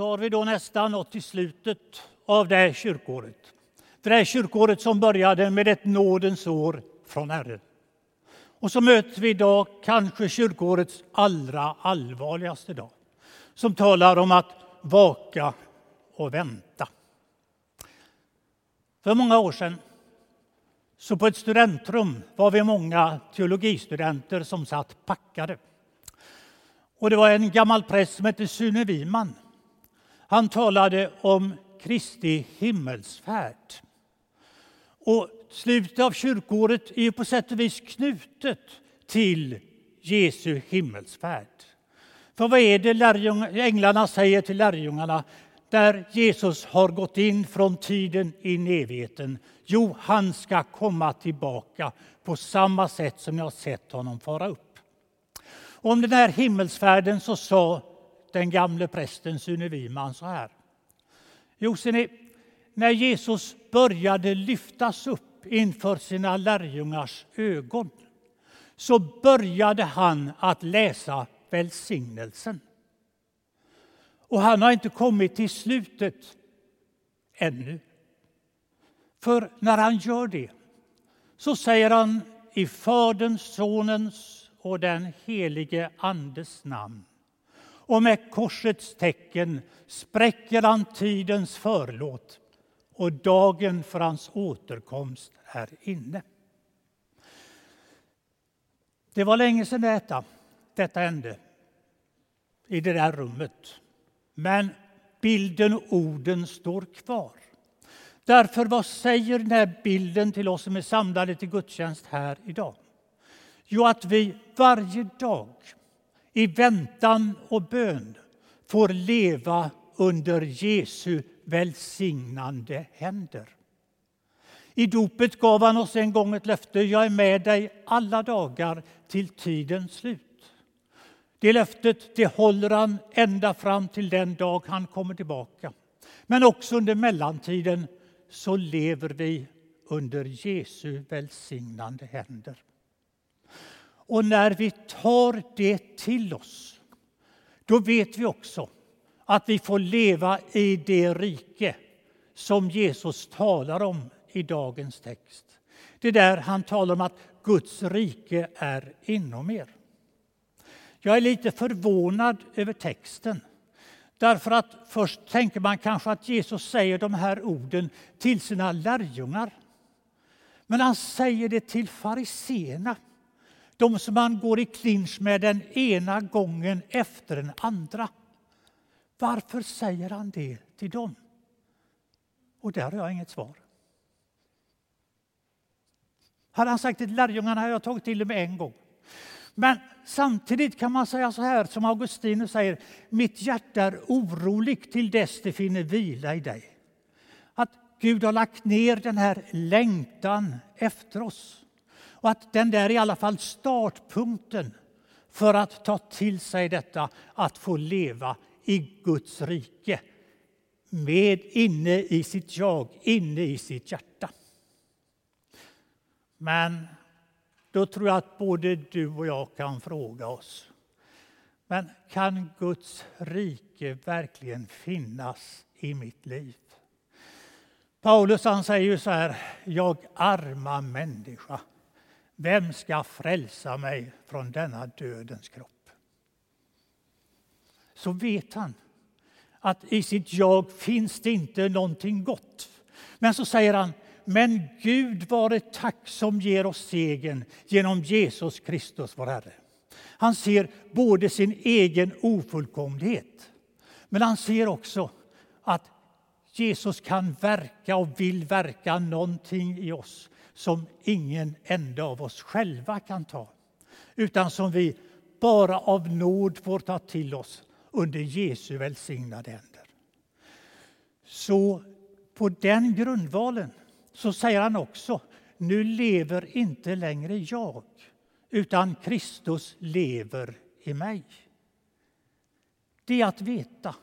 så har vi då nästan nått till slutet av det här kyrkåret. Det här kyrkåret som började med ett nådens år från Herren. Och så möter vi idag kanske kyrkårets allra allvarligaste dag som talar om att vaka och vänta. För många år sedan så på ett studentrum var vi många teologistudenter som satt packade. Och det var en gammal präst som hette Sune Wiman. Han talade om Kristi himmelsfärd. Och slutet av kyrkåret är på sätt och vis knutet till Jesu himmelsfärd. För vad är det änglarna säger till lärjungarna där Jesus har gått in från tiden in i evigheten? Jo, han ska komma tillbaka på samma sätt som jag sett honom fara upp. Och om den här himmelsfärden så sa den gamle prästen Sune Wiman så här. Jo, ni, när Jesus började lyftas upp inför sina lärjungars ögon så började han att läsa välsignelsen. Och han har inte kommit till slutet ännu. För när han gör det så säger han i Faderns, Sonens och den helige Andes namn. Och med korsets tecken spräcker han tidens förlåt och dagen för hans återkomst är inne. Det var länge sedan detta, detta hände i det där rummet. Men bilden och orden står kvar. Därför, vad säger den här bilden till oss som är samlade till gudstjänst här idag? Jo, att vi varje dag i väntan och bön får leva under Jesu välsignande händer. I dopet gav han oss en gång ett löfte. Jag är med dig alla dagar till tidens slut. Det löftet det håller han ända fram till den dag han kommer tillbaka. Men också under mellantiden så lever vi under Jesu välsignande händer. Och när vi tar det till oss, då vet vi också att vi får leva i det rike som Jesus talar om i dagens text. Det där han talar om att Guds rike är inom er. Jag är lite förvånad över texten. Därför att först tänker man kanske att Jesus säger de här orden till sina lärjungar. Men han säger det till fariseerna. De som han går i clinch med den ena gången efter den andra. Varför säger han det till dem? Och där har jag inget svar. Hade han sagt det till lärjungarna hade jag tagit till det med en gång. Men samtidigt kan man säga så här som Augustinus säger, mitt hjärta är oroligt till dess det finner vila i dig. Att Gud har lagt ner den här längtan efter oss. Och att den där är i alla fall startpunkten för att ta till sig detta att få leva i Guds rike. Med inne i sitt jag, inne i sitt hjärta. Men då tror jag att både du och jag kan fråga oss. Men kan Guds rike verkligen finnas i mitt liv? Paulus han säger ju så här, jag arma människa. Vem ska frälsa mig från denna dödens kropp? Så vet han att i sitt jag finns det inte någonting gott. Men så säger han, men Gud vare tack som ger oss segern genom Jesus Kristus, vår Herre. Han ser både sin egen ofullkomlighet, men han ser också att Jesus kan verka och vill verka någonting i oss som ingen enda av oss själva kan ta, utan som vi bara av nåd får ta till oss under Jesu välsignade händer. Så på den grundvalen så säger han också, nu lever inte längre jag, utan Kristus lever i mig. Det är att veta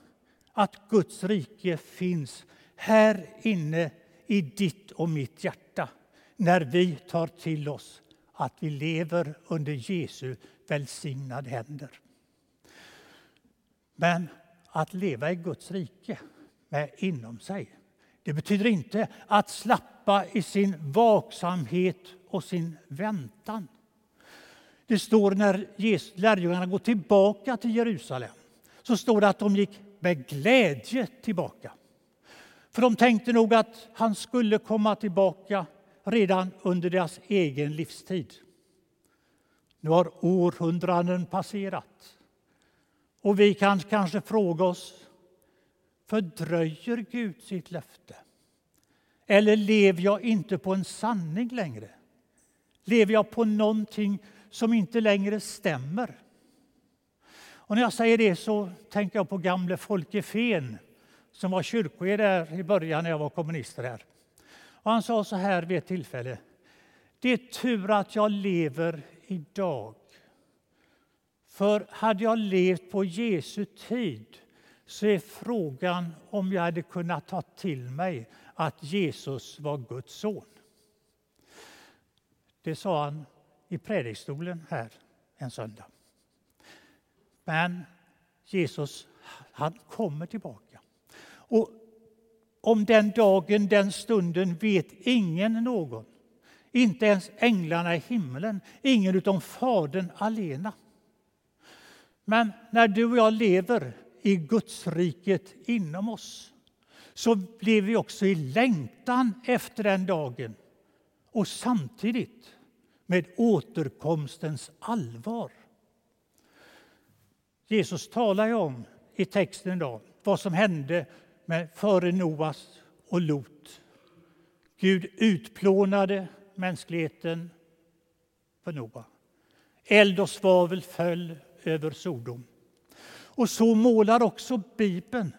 att Guds rike finns här inne i ditt och mitt hjärta när vi tar till oss att vi lever under Jesu välsignade händer. Men att leva i Guds rike med inom sig. Det betyder inte att slappa i sin vaksamhet och sin väntan. Det står när lärjungarna går tillbaka till Jerusalem så står det att de gick med glädje tillbaka. För de tänkte nog att han skulle komma tillbaka redan under deras egen livstid. Nu har århundraden passerat och vi kan kanske fråga oss fördröjer Gud sitt löfte? Eller lever jag inte på en sanning längre? Lever jag på någonting som inte längre stämmer? Och när jag säger det så tänker jag på gamle Folke Fen som var kyrkoherde i början när jag var kommunister här. Och han sa så här vid ett tillfälle. Det är tur att jag lever idag. För hade jag levt på Jesu tid så är frågan om jag hade kunnat ta till mig att Jesus var Guds son. Det sa han i predikstolen här en söndag. Men Jesus, han kommer tillbaka. Och om den dagen, den stunden vet ingen någon. Inte ens änglarna i himlen, ingen utom Fadern alena. Men när du och jag lever i Gudsriket inom oss så lever vi också i längtan efter den dagen och samtidigt med återkomstens allvar. Jesus talar ju om i texten idag vad som hände med före Noas och Lot. Gud utplånade mänskligheten för Noa. Eld och svavel föll över Sodom. Och så målar också Bibeln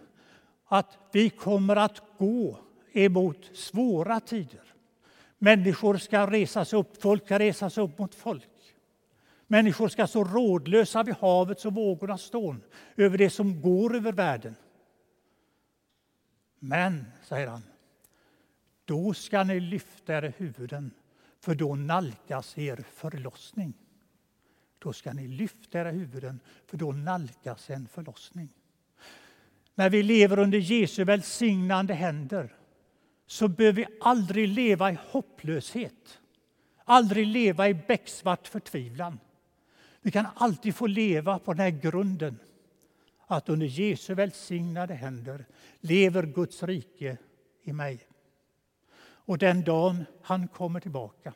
att vi kommer att gå emot svåra tider. Människor ska resas upp, folk ska resas upp mot folk. Människor ska stå rådlösa vid havets och vågornas stån över det som går över världen. Men, säger han, då ska ni lyfta era huvuden, för då nalkas er förlossning. Då ska ni lyfta era huvuden, för då nalkas en förlossning. När vi lever under Jesu välsignande händer så behöver vi aldrig leva i hopplöshet, aldrig leva i becksvart förtvivlan. Vi kan alltid få leva på den här grunden att under Jesu välsignade händer lever Guds rike i mig. Och den dagen han kommer tillbaka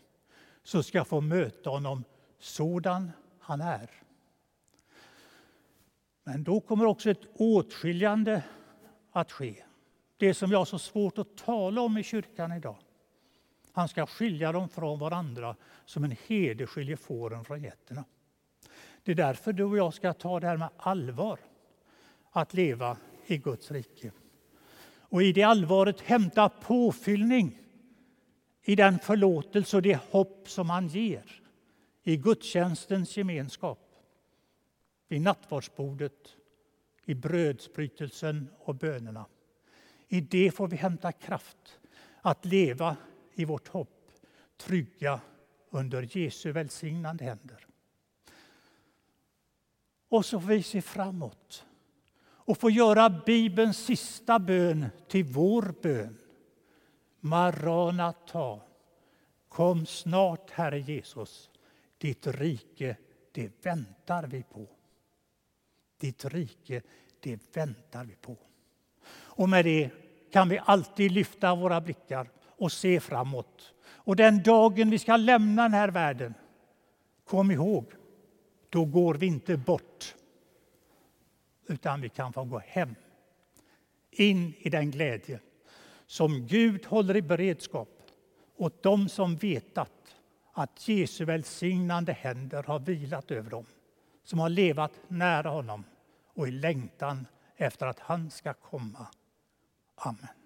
så ska jag få möta honom sådan han är. Men då kommer också ett åtskiljande att ske. Det som jag har så svårt att tala om i kyrkan idag. Han ska skilja dem från varandra som en herde skiljer fåren från getterna. Det är därför du och jag ska ta det här med allvar, att leva i Guds rike. Och i det allvaret hämta påfyllning i den förlåtelse och det hopp som han ger i gudstjänstens gemenskap, vid nattvardsbordet, i brödsbrytelsen och bönerna. I det får vi hämta kraft att leva i vårt hopp, trygga under Jesu välsignande händer. Och så får vi se framåt och få göra Bibelns sista bön till vår bön. Maranata, kom snart, Herre Jesus. Ditt rike, det väntar vi på. Ditt rike, det väntar vi på. Och med det kan vi alltid lyfta våra blickar och se framåt. Och den dagen vi ska lämna den här världen, kom ihåg, då går vi inte bort. Utan vi kan få gå hem. In i den glädje som Gud håller i beredskap åt dem som vetat att Jesu välsignande händer har vilat över dem som har levat nära honom och i längtan efter att han ska komma. Amen.